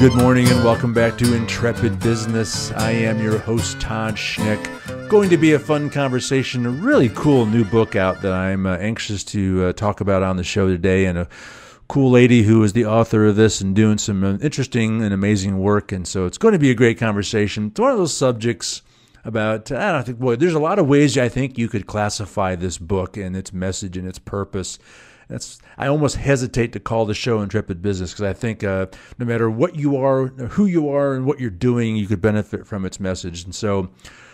Good morning and welcome back to Intrepid Business. I am your host, Todd Schnick. Going to be a fun conversation, a really cool new book out that I'm uh, anxious to uh, talk about on the show today, and a cool lady who is the author of this and doing some uh, interesting and amazing work. And so it's going to be a great conversation. It's one of those subjects about, I don't think, boy, there's a lot of ways I think you could classify this book and its message and its purpose. That's I almost hesitate to call the show Intrepid Business because I think uh, no matter what you are, who you are, and what you're doing, you could benefit from its message. And so,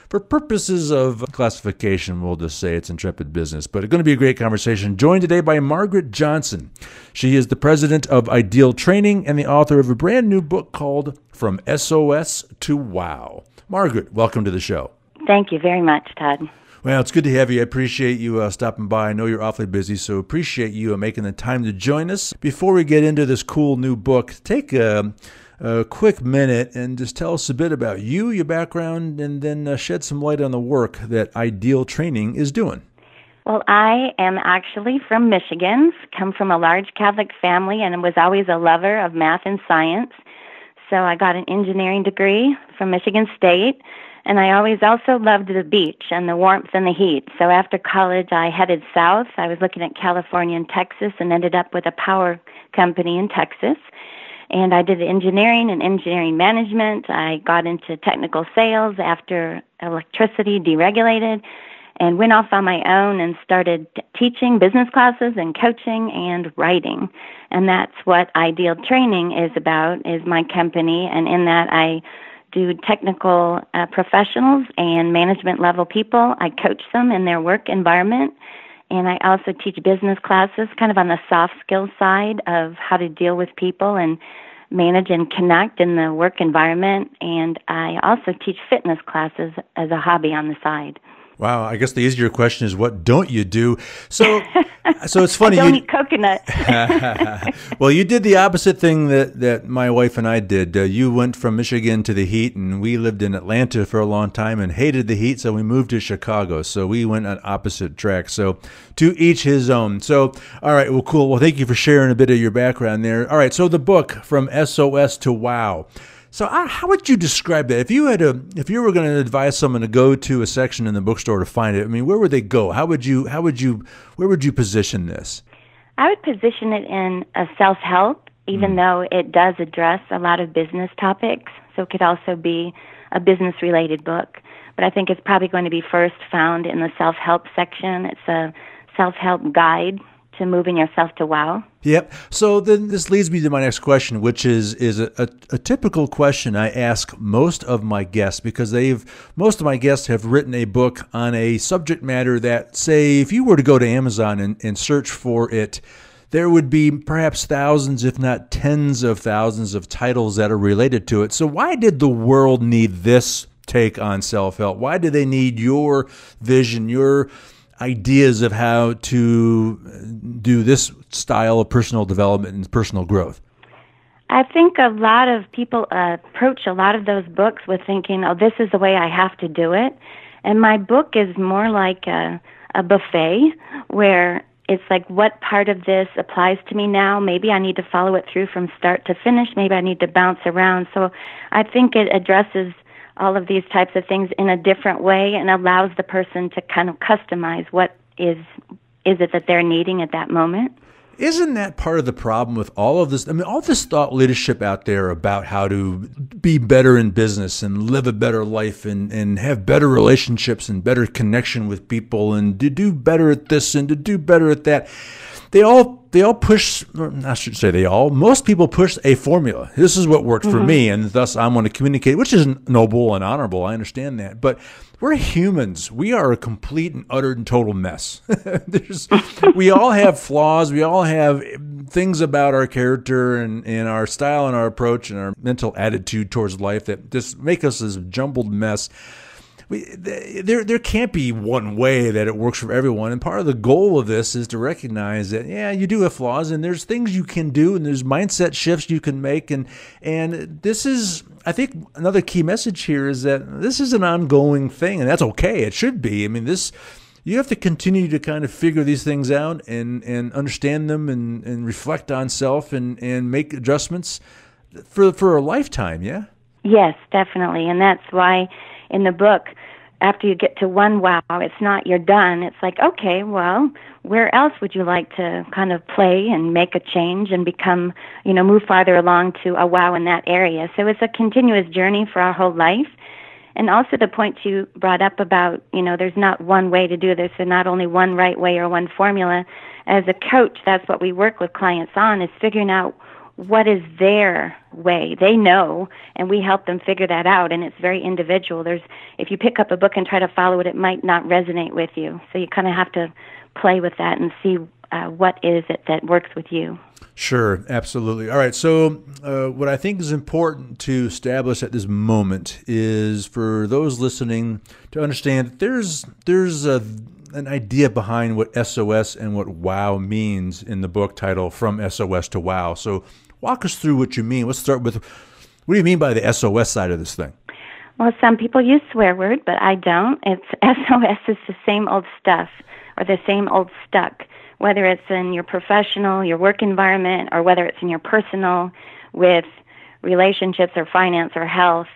for purposes of classification, we'll just say it's Intrepid Business. But it's going to be a great conversation. Joined today by Margaret Johnson. She is the president of Ideal Training and the author of a brand new book called From SOS to Wow. Margaret, welcome to the show. Thank you very much, Todd. Well, it's good to have you. I appreciate you uh, stopping by. I know you're awfully busy, so appreciate you uh, making the time to join us. Before we get into this cool new book, take a, a quick minute and just tell us a bit about you, your background, and then uh, shed some light on the work that Ideal Training is doing. Well, I am actually from Michigan, come from a large Catholic family, and was always a lover of math and science. So I got an engineering degree from Michigan State and I always also loved the beach and the warmth and the heat. So after college, I headed south. I was looking at California and Texas and ended up with a power company in Texas. And I did engineering and engineering management. I got into technical sales after electricity deregulated and went off on my own and started teaching business classes and coaching and writing. And that's what Ideal Training is about, is my company. And in that I do technical uh, professionals and management level people. I coach them in their work environment. And I also teach business classes, kind of on the soft skills side of how to deal with people and manage and connect in the work environment. And I also teach fitness classes as a hobby on the side. Wow, I guess the easier question is what don't you do? So, so it's funny. I don't you, eat coconut. well, you did the opposite thing that that my wife and I did. Uh, you went from Michigan to the heat, and we lived in Atlanta for a long time and hated the heat, so we moved to Chicago. So we went on opposite tracks. So to each his own. So, all right, well, cool. Well, thank you for sharing a bit of your background there. All right, so the book from SOS to Wow. So, uh, how would you describe that? If you had a, if you were going to advise someone to go to a section in the bookstore to find it, I mean, where would they go? How would you, how would you, where would you position this? I would position it in a self help, even mm. though it does address a lot of business topics. So it could also be a business related book. But I think it's probably going to be first found in the self help section. It's a self help guide to moving yourself to wow. Yep. So then this leads me to my next question, which is is a, a, a, typical question I ask most of my guests because they've most of my guests have written a book on a subject matter that say if you were to go to Amazon and, and search for it, there would be perhaps thousands, if not tens of thousands of titles that are related to it. So why did the world need this take on self-help? Why do they need your vision, your ideas of how to do this style of personal development and personal growth? I think a lot of people uh, approach a lot of those books with thinking, oh, this is the way I have to do it. And my book is more like a, a buffet where it's like, what part of this applies to me now? Maybe I need to follow it through from start to finish. Maybe I need to bounce around. So I think it addresses all of these types of things in a different way and allows the person to kind of customize what is is it that they're needing at that moment. Isn't that part of the problem with all of this? I mean, all this thought leadership out there about how to be better in business and live a better life and, and have better relationships and better connection with people and to do better at this and to do better at that they all they all push. I should say they all. Most people push a formula. This is what worked mm-hmm. for me, and thus I'm going to communicate, which is noble and honorable. I understand that, but we're humans. We are a complete and utter and total mess. we all have flaws. We all have things about our character and, and our style and our approach and our mental attitude towards life that just make us this jumbled mess there there can't be one way that it works for everyone. And part of the goal of this is to recognize that yeah, you do have flaws, and there's things you can do, and there's mindset shifts you can make, and and this is I think another key message here is that this is an ongoing thing, and that's okay. It should be. I mean this you have to continue to kind of figure these things out and, and understand them and, and reflect on self and, and make adjustments for for a lifetime, yeah? Yes, definitely. And that's why in the book, after you get to one wow, it's not you're done. It's like, okay, well, where else would you like to kind of play and make a change and become, you know, move farther along to a wow in that area? So it's a continuous journey for our whole life. And also the point you brought up about, you know, there's not one way to do this and not only one right way or one formula. As a coach, that's what we work with clients on is figuring out what is their way. They know, and we help them figure that out. And it's very individual. There's if you pick up a book and try to follow it, it might not resonate with you. So you kind of have to play with that and see uh, what is it that works with you. Sure, absolutely. All right. So, uh, what I think is important to establish at this moment is for those listening to understand that there's there's a an idea behind what SOS and what WOW means in the book title From SOS to WOW. So, Walk us through what you mean. Let's start with what do you mean by the SOS side of this thing? Well, some people use swear word, but I don't. It's SOS is the same old stuff or the same old stuck, whether it's in your professional, your work environment, or whether it's in your personal with relationships or finance or health.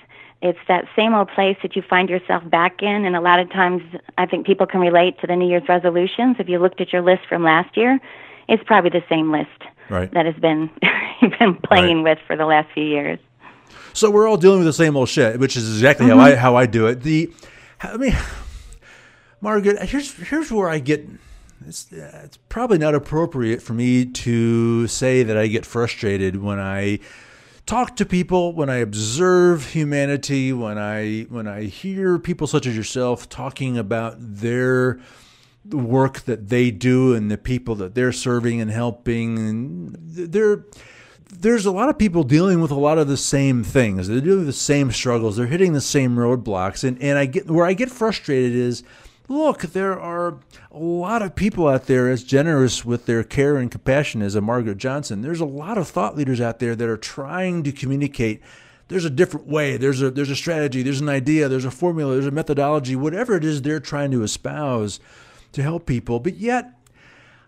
It's that same old place that you find yourself back in. And a lot of times, I think people can relate to the New Year's resolutions. If you looked at your list from last year, it's probably the same list right. that has been been playing right. with for the last few years. So we're all dealing with the same old shit, which is exactly mm-hmm. how I how I do it. The, I mean, Margaret, here's here's where I get. It's, it's probably not appropriate for me to say that I get frustrated when I talk to people, when I observe humanity, when I when I hear people such as yourself talking about their the work that they do and the people that they're serving and helping and they're there's a lot of people dealing with a lot of the same things. They're doing the same struggles. They're hitting the same roadblocks. And, and I get where I get frustrated is look, there are a lot of people out there as generous with their care and compassion as a Margaret Johnson. There's a lot of thought leaders out there that are trying to communicate there's a different way. There's a there's a strategy, there's an idea, there's a formula, there's a methodology, whatever it is they're trying to espouse to help people. But yet,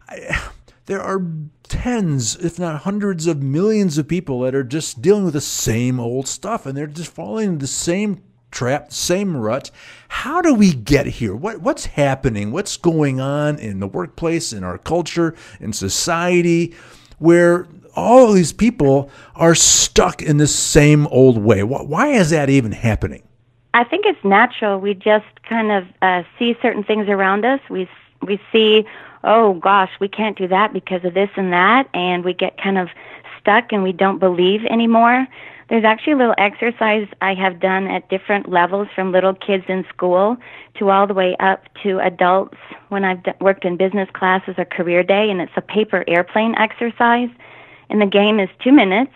I, there are tens, if not hundreds of millions of people that are just dealing with the same old stuff and they're just falling into the same trap, same rut. How do we get here? What what's happening? What's going on in the workplace, in our culture, in society, where all these people are stuck in the same old way? Why is that even happening? I think it's natural. We just kind of uh, see certain things around us. We we see, oh gosh, we can't do that because of this and that, and we get kind of stuck and we don't believe anymore. There's actually a little exercise I have done at different levels from little kids in school to all the way up to adults when I've d- worked in business classes or career day, and it's a paper airplane exercise. And the game is two minutes,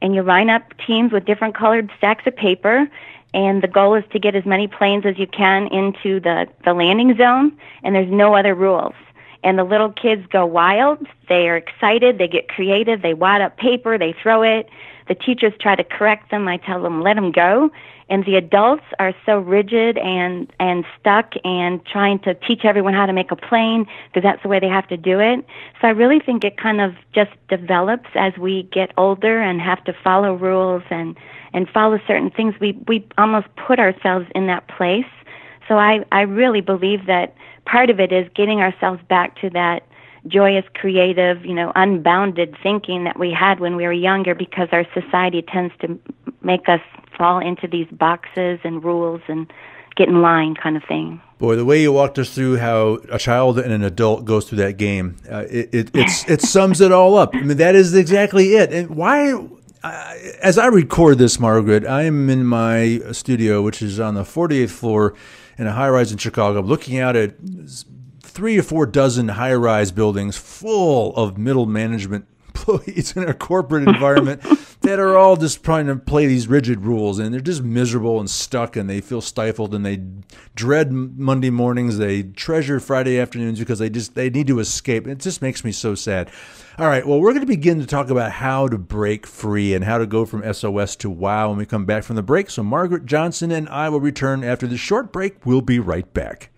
and you line up teams with different colored stacks of paper, and the goal is to get as many planes as you can into the, the landing zone, and there's no other rules. And the little kids go wild. They are excited. They get creative. They wad up paper. They throw it. The teachers try to correct them. I tell them, let them go. And the adults are so rigid and, and stuck and trying to teach everyone how to make a plane because that's the way they have to do it. So I really think it kind of just develops as we get older and have to follow rules and and follow certain things, we we almost put ourselves in that place. So I I really believe that part of it is getting ourselves back to that joyous, creative, you know, unbounded thinking that we had when we were younger because our society tends to make us fall into these boxes and rules and get in line kind of thing. Boy, the way you walked us through how a child and an adult goes through that game, uh, it, it, it sums it all up. I mean, that is exactly it. And why, uh, as I record this, Margaret, I am in my studio, which is on the 48th floor in a high rise in Chicago, I'm looking out at three or four dozen high rise buildings full of middle management employees in a corporate environment that are all just trying to play these rigid rules and they're just miserable and stuck and they feel stifled and they dread Monday mornings. They treasure Friday afternoons because they just they need to escape. It just makes me so sad. All right, well, we're going to begin to talk about how to break free and how to go from SOS to WOW when we come back from the break. So Margaret Johnson and I will return after the short break. We'll be right back.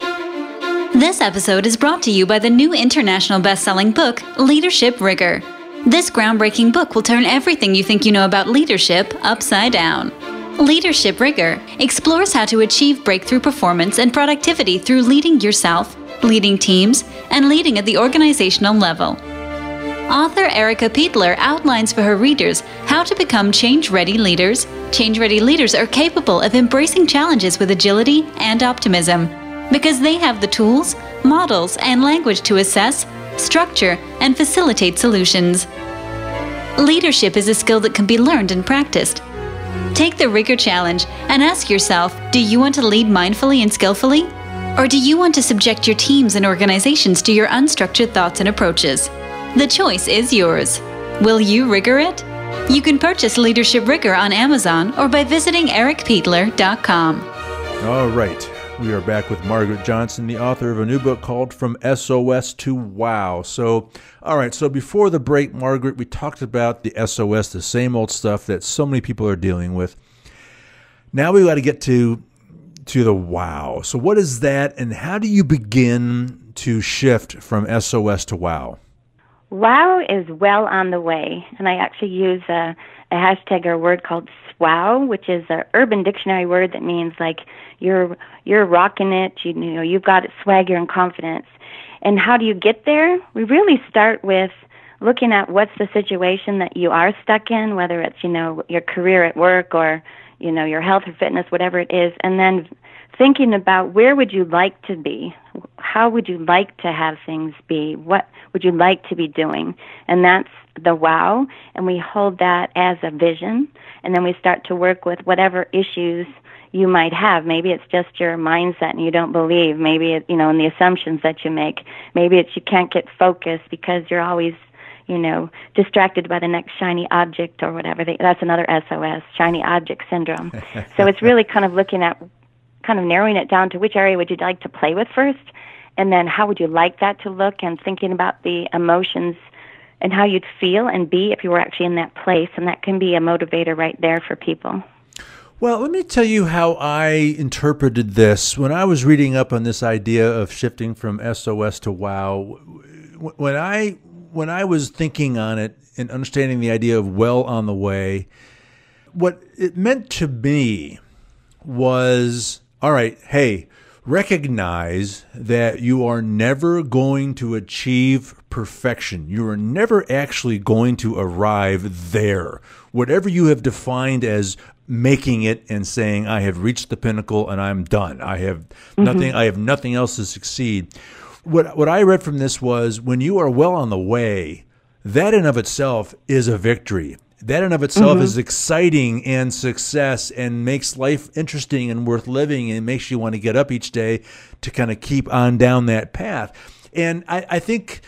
This episode is brought to you by the new international best-selling book Leadership Rigor. This groundbreaking book will turn everything you think you know about leadership upside down. Leadership Rigor explores how to achieve breakthrough performance and productivity through leading yourself, leading teams, and leading at the organizational level. Author Erica Peitler outlines for her readers how to become change ready leaders. Change ready leaders are capable of embracing challenges with agility and optimism because they have the tools, models, and language to assess, structure, and facilitate solutions. Leadership is a skill that can be learned and practiced. Take the Rigor Challenge and ask yourself do you want to lead mindfully and skillfully? Or do you want to subject your teams and organizations to your unstructured thoughts and approaches? The choice is yours. Will you rigor it? You can purchase Leadership Rigor on Amazon or by visiting ericapeitler.com. All right. We are back with Margaret Johnson, the author of a new book called From SOS to Wow. So, all right, so before the break, Margaret, we talked about the SOS, the same old stuff that so many people are dealing with. Now we got to get to to the wow. So, what is that, and how do you begin to shift from SOS to wow? Wow is well on the way, and I actually use a, a hashtag or a word called SWOW, which is an Urban Dictionary word that means like you're you're rocking it. You, you know, you've got swagger and confidence. And how do you get there? We really start with looking at what's the situation that you are stuck in, whether it's you know your career at work or you know your health or fitness, whatever it is, and then thinking about where would you like to be, how would you like to have things be, what would you like to be doing, and that's the wow. And we hold that as a vision, and then we start to work with whatever issues you might have. Maybe it's just your mindset and you don't believe. Maybe it, you know, in the assumptions that you make. Maybe it's you can't get focused because you're always, you know, distracted by the next shiny object or whatever. That's another SOS, shiny object syndrome. so it's really kind of looking at, kind of narrowing it down to which area would you like to play with first, and then how would you like that to look, and thinking about the emotions and how you'd feel and be if you were actually in that place, and that can be a motivator right there for people. Well, let me tell you how I interpreted this when I was reading up on this idea of shifting from SOS to WOW. When I when I was thinking on it and understanding the idea of well on the way, what it meant to me was all right, hey, recognize that you are never going to achieve perfection. You are never actually going to arrive there. Whatever you have defined as making it and saying I have reached the pinnacle and I'm done. I have mm-hmm. nothing I have nothing else to succeed. What what I read from this was when you are well on the way, that in of itself is a victory. That in of itself mm-hmm. is exciting and success and makes life interesting and worth living and makes you want to get up each day to kind of keep on down that path. And I, I think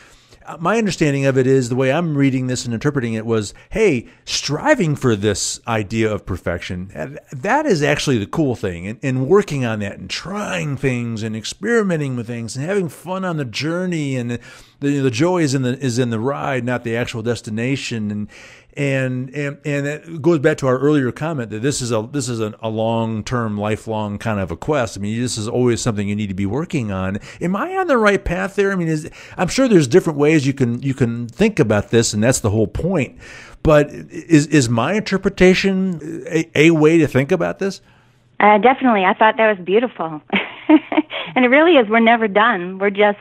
Uh, my understanding of it is the way I'm reading this and interpreting it was, hey, striving for this idea of perfection, uh, that is actually the cool thing. And, and, working on that and trying things and experimenting with things and having fun on the journey and the, the joy is in the is in the ride, not the actual destination. And and and and it goes back to our earlier comment that this is a this is a, a long term, lifelong kind of a quest. I mean, this is always something you need to be working on. Am I on the right path there? I mean, is, I'm sure there's different ways you can you can think about this, and that's the whole point. But is is my interpretation a, a way to think about this? Uh, definitely, I thought that was beautiful, and it really is. We're never done. We're just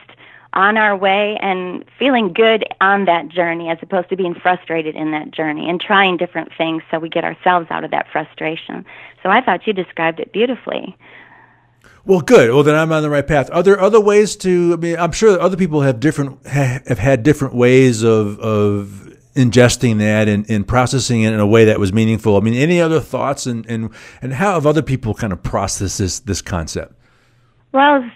on our way and feeling good on that journey as opposed to being frustrated in that journey and trying different things so we get ourselves out of that frustration. So I thought you described it beautifully. Well, good. Well, then I'm on the right path. Are there other ways to? I mean, I'm sure other people have different have had different ways of of ingesting that and, and processing it in a way that was meaningful. I mean, any other thoughts and and and how have other people kind of processed this this concept? Well,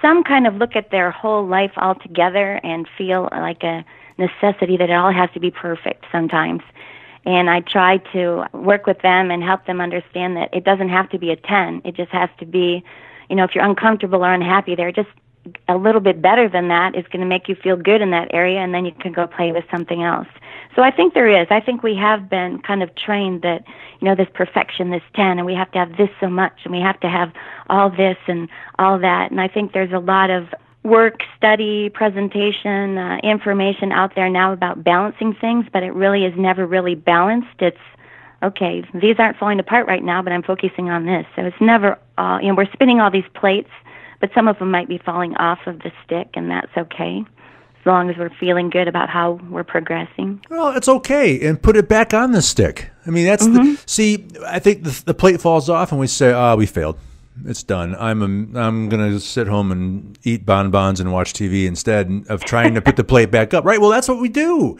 some kind of look at their whole life altogether and feel like a necessity that it all has to be perfect sometimes. And I try to work with them and help them understand that it doesn't have to be a 10. It just has to be you know, if you're uncomfortable or unhappy there, just a little bit better than that is going to make you feel good in that area, and then you can go play with something else. So I think there is. I think we have been kind of trained that, you know, this perfection, this 10, and we have to have this so much, and we have to have all this and all that. And I think there's a lot of work, study, presentation, uh, information out there now about balancing things, but it really is never really balanced. It's okay, these aren't falling apart right now, but I'm focusing on this. So it's never, uh, you know, we're spinning all these plates, but some of them might be falling off of the stick, and that's okay. As long as we're feeling good about how we're progressing. Well, it's okay, and put it back on the stick. I mean, that's mm-hmm. the, see. I think the, the plate falls off, and we say, "Ah, oh, we failed." It's done. I'm a, I'm gonna sit home and eat bonbons and watch TV instead of trying to put the plate back up. Right? Well, that's what we do,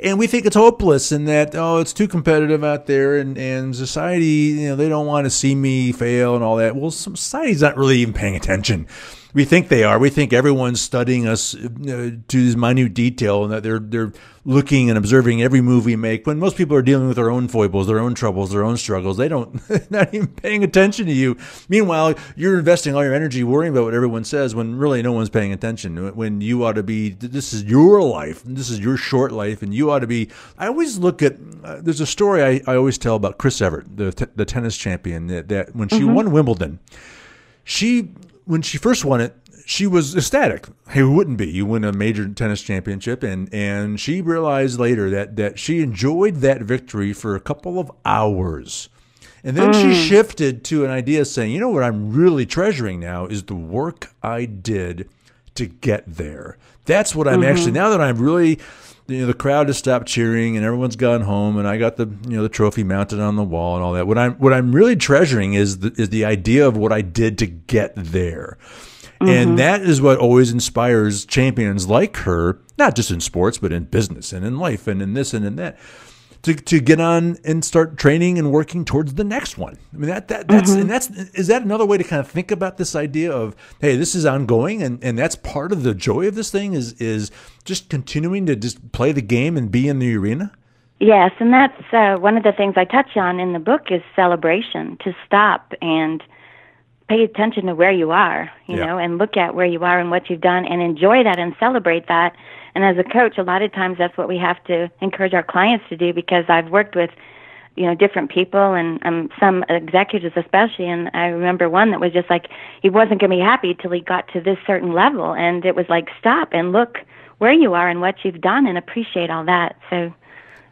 and we think it's hopeless and that oh, it's too competitive out there, and and society, you know, they don't want to see me fail and all that. Well, society's not really even paying attention we think they are. We think everyone's studying us uh, to this minute detail, and that they're they're looking and observing every move we make. When most people are dealing with their own foibles, their own troubles, their own struggles, they don't not even paying attention to you. Meanwhile, you're investing all your energy worrying about what everyone says when really no one's paying attention. When you ought to be, this is your life, this is your short life, and you ought to be. I always look at. Uh, there's a story I, I always tell about Chris Evert, the t- the tennis champion, that, that when she mm-hmm. won Wimbledon, she when she first won it, she was ecstatic. Hey, Who wouldn't be? You win a major tennis championship, and and she realized later that that she enjoyed that victory for a couple of hours. And then mm. she shifted to an idea saying, you know what I'm really treasuring now is the work I did to get there. That's what I'm mm-hmm. actually now that I'm really you know the crowd has stopped cheering and everyone's gone home and I got the you know the trophy mounted on the wall and all that. What I'm what I'm really treasuring is the, is the idea of what I did to get there. Mm-hmm. And that is what always inspires champions like her, not just in sports, but in business and in life and in this and in that to, to get on and start training and working towards the next one. I mean that, that that's mm-hmm. and that's is that another way to kind of think about this idea of hey this is ongoing and and that's part of the joy of this thing is is just continuing to just play the game and be in the arena. Yes, and that's uh, one of the things I touch on in the book is celebration to stop and pay attention to where you are, you yeah. know, and look at where you are and what you've done and enjoy that and celebrate that and as a coach, a lot of times that's what we have to encourage our clients to do because I've worked with, you know, different people and um, some executives especially. And I remember one that was just like he wasn't going to be happy till he got to this certain level, and it was like stop and look where you are and what you've done and appreciate all that. So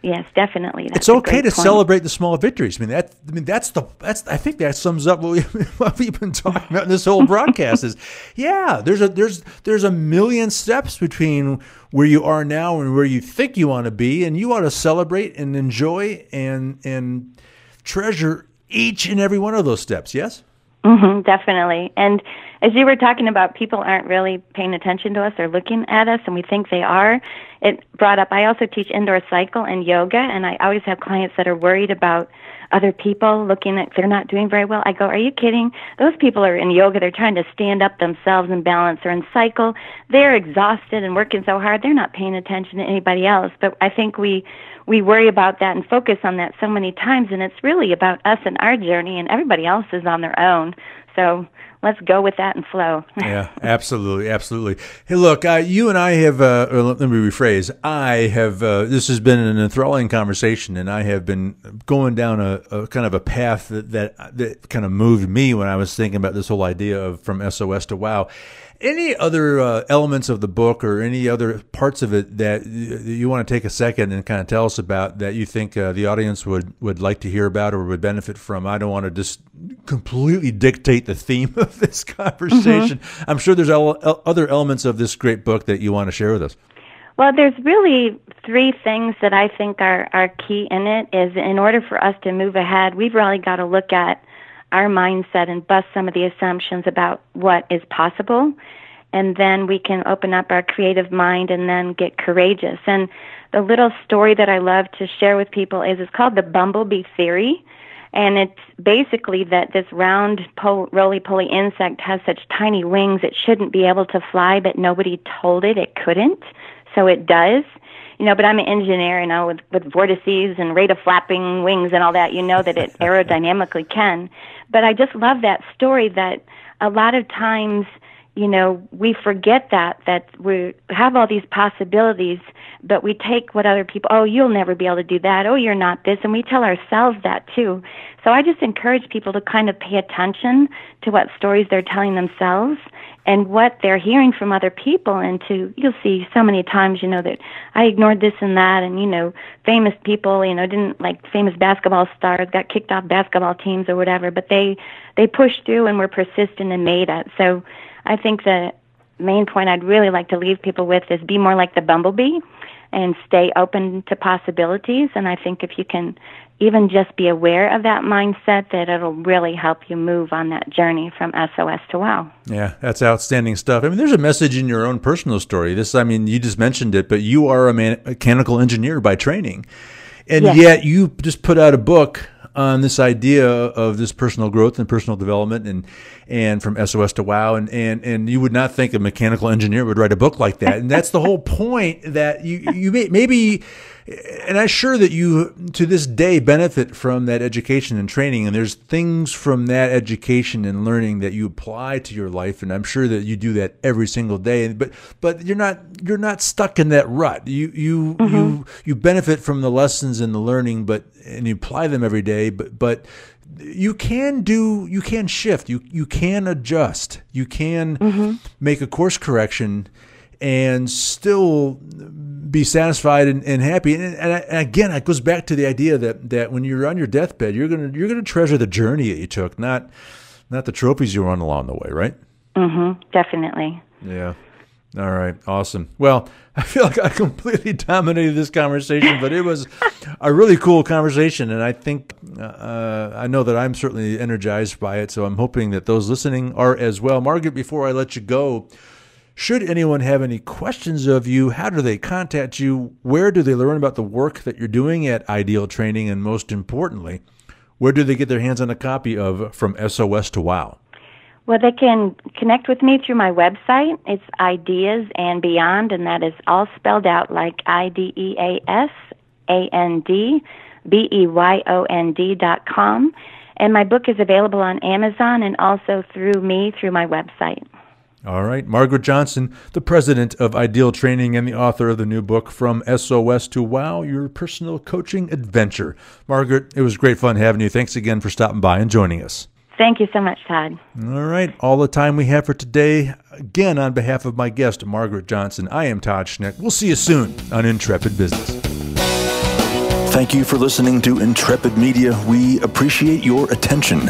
Yes, definitely. That's it's okay to point. celebrate the small victories. I mean that. I mean that's the. That's. I think that sums up what, we, what we've been talking about in this whole broadcast. Is yeah. There's a there's there's a million steps between where you are now and where you think you want to be, and you ought to celebrate and enjoy and and treasure each and every one of those steps. Yes. Mm-hmm, definitely. And as you were talking about, people aren't really paying attention to us or looking at us, and we think they are. It brought up. I also teach indoor cycle and yoga, and I always have clients that are worried about other people looking at they're not doing very well. I go, "Are you kidding? Those people are in yoga. They're trying to stand up themselves and balance. Or in cycle, they're exhausted and working so hard. They're not paying attention to anybody else. But I think we we worry about that and focus on that so many times and it's really about us and our journey and everybody else is on their own so let's go with that and flow. Yeah absolutely absolutely. Hey look uh, you and i have uh, let me rephrase. I have uh, this has been an enthralling conversation and i have been going down a, a kind of a path that, that, that kind of moved me when i was thinking about this whole idea of from sos to wow any other uh, elements of the book or any other parts of it that you want to take a second and kind of tell us about that you think uh, the audience would, would like to hear about or would benefit from? I don't want to just completely dictate the theme of this conversation. Mm-hmm. I'm sure there's el- other elements of this great book that you want to share with us. Well, there's really three things that I think are, are key in it is in order for us to move ahead, we've really got to look at our mindset and bust some of the assumptions about what is possible. And then we can open up our creative mind and then get courageous. And the little story that I love to share with people is it's called the bumblebee theory. And it's basically that this round, po- roly poly insect has such tiny wings it shouldn't be able to fly, but nobody told it it couldn't. So it does you know, but I'm an engineer, you know, with, with vortices and rate of flapping wings and all that, you know that it aerodynamically can. But I just love that story that a lot of times, you know, we forget that, that we have all these possibilities, but we take what other people, oh, you'll never be able to do that. Oh, you're not this. And we tell ourselves that too. So I just encourage people to kind of pay attention to what stories they're telling themselves and what they're hearing from other people and to you'll see so many times you know that i ignored this and that and you know famous people you know didn't like famous basketball stars got kicked off basketball teams or whatever but they they pushed through and were persistent and made it so i think the main point i'd really like to leave people with is be more like the bumblebee and stay open to possibilities and i think if you can even just be aware of that mindset that it'll really help you move on that journey from SOS to wow. Yeah, that's outstanding stuff. I mean, there's a message in your own personal story. This, I mean, you just mentioned it, but you are a mechanical engineer by training. And yes. yet you just put out a book on this idea of this personal growth and personal development and and from SOS to WOW. And and and you would not think a mechanical engineer would write a book like that. And that's the whole point that you you may, maybe and I'm sure that you, to this day, benefit from that education and training. And there's things from that education and learning that you apply to your life. And I'm sure that you do that every single day. But but you're not you're not stuck in that rut. You you mm-hmm. you you benefit from the lessons and the learning, but and you apply them every day. But but you can do you can shift you you can adjust you can mm-hmm. make a course correction and still be satisfied and, and happy. And, and, and, again, it goes back to the idea that, that when you're on your deathbed, you're gonna you're gonna treasure the journey that you took, not not the trophies you won along the way, right? Mm-hmm. Definitely. Yeah. All right. Awesome. Well, I feel like I completely dominated this conversation, but it was a really cool conversation, and I think uh, I know that I'm certainly energized by it. So I'm hoping that those listening are as well. Margaret, before I let you go. Should anyone have any questions of you, how do they contact you? Where do they learn about the work that you're doing at Ideal Training? And most importantly, where do they get their hands on a copy of From SOS to WOW? Well, they can connect with me through my website. It's Ideas and Beyond, and that is all spelled out like I D E A S A N D B E Y O N D dot com. And my book is available on Amazon and also through me through my website. All right. Margaret Johnson, the president of Ideal Training and the author of the new book, From SOS to WOW Your Personal Coaching Adventure. Margaret, it was great fun having you. Thanks again for stopping by and joining us. Thank you so much, Todd. All right. All the time we have for today. Again, on behalf of my guest, Margaret Johnson, I am Todd Schnick. We'll see you soon on Intrepid Business. Thank you for listening to Intrepid Media. We appreciate your attention.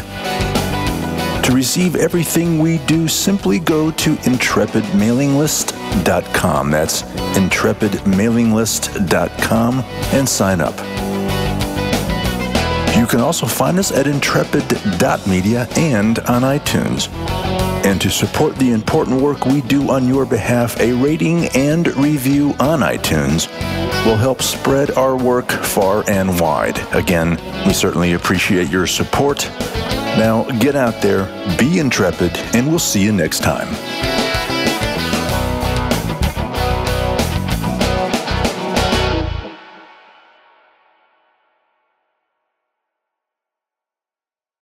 To receive everything we do, simply go to intrepidmailinglist.com. That's intrepidmailinglist.com and sign up. You can also find us at intrepid.media and on iTunes. And to support the important work we do on your behalf, a rating and review on iTunes will help spread our work far and wide. Again, we certainly appreciate your support now get out there, be intrepid, and we'll see you next time.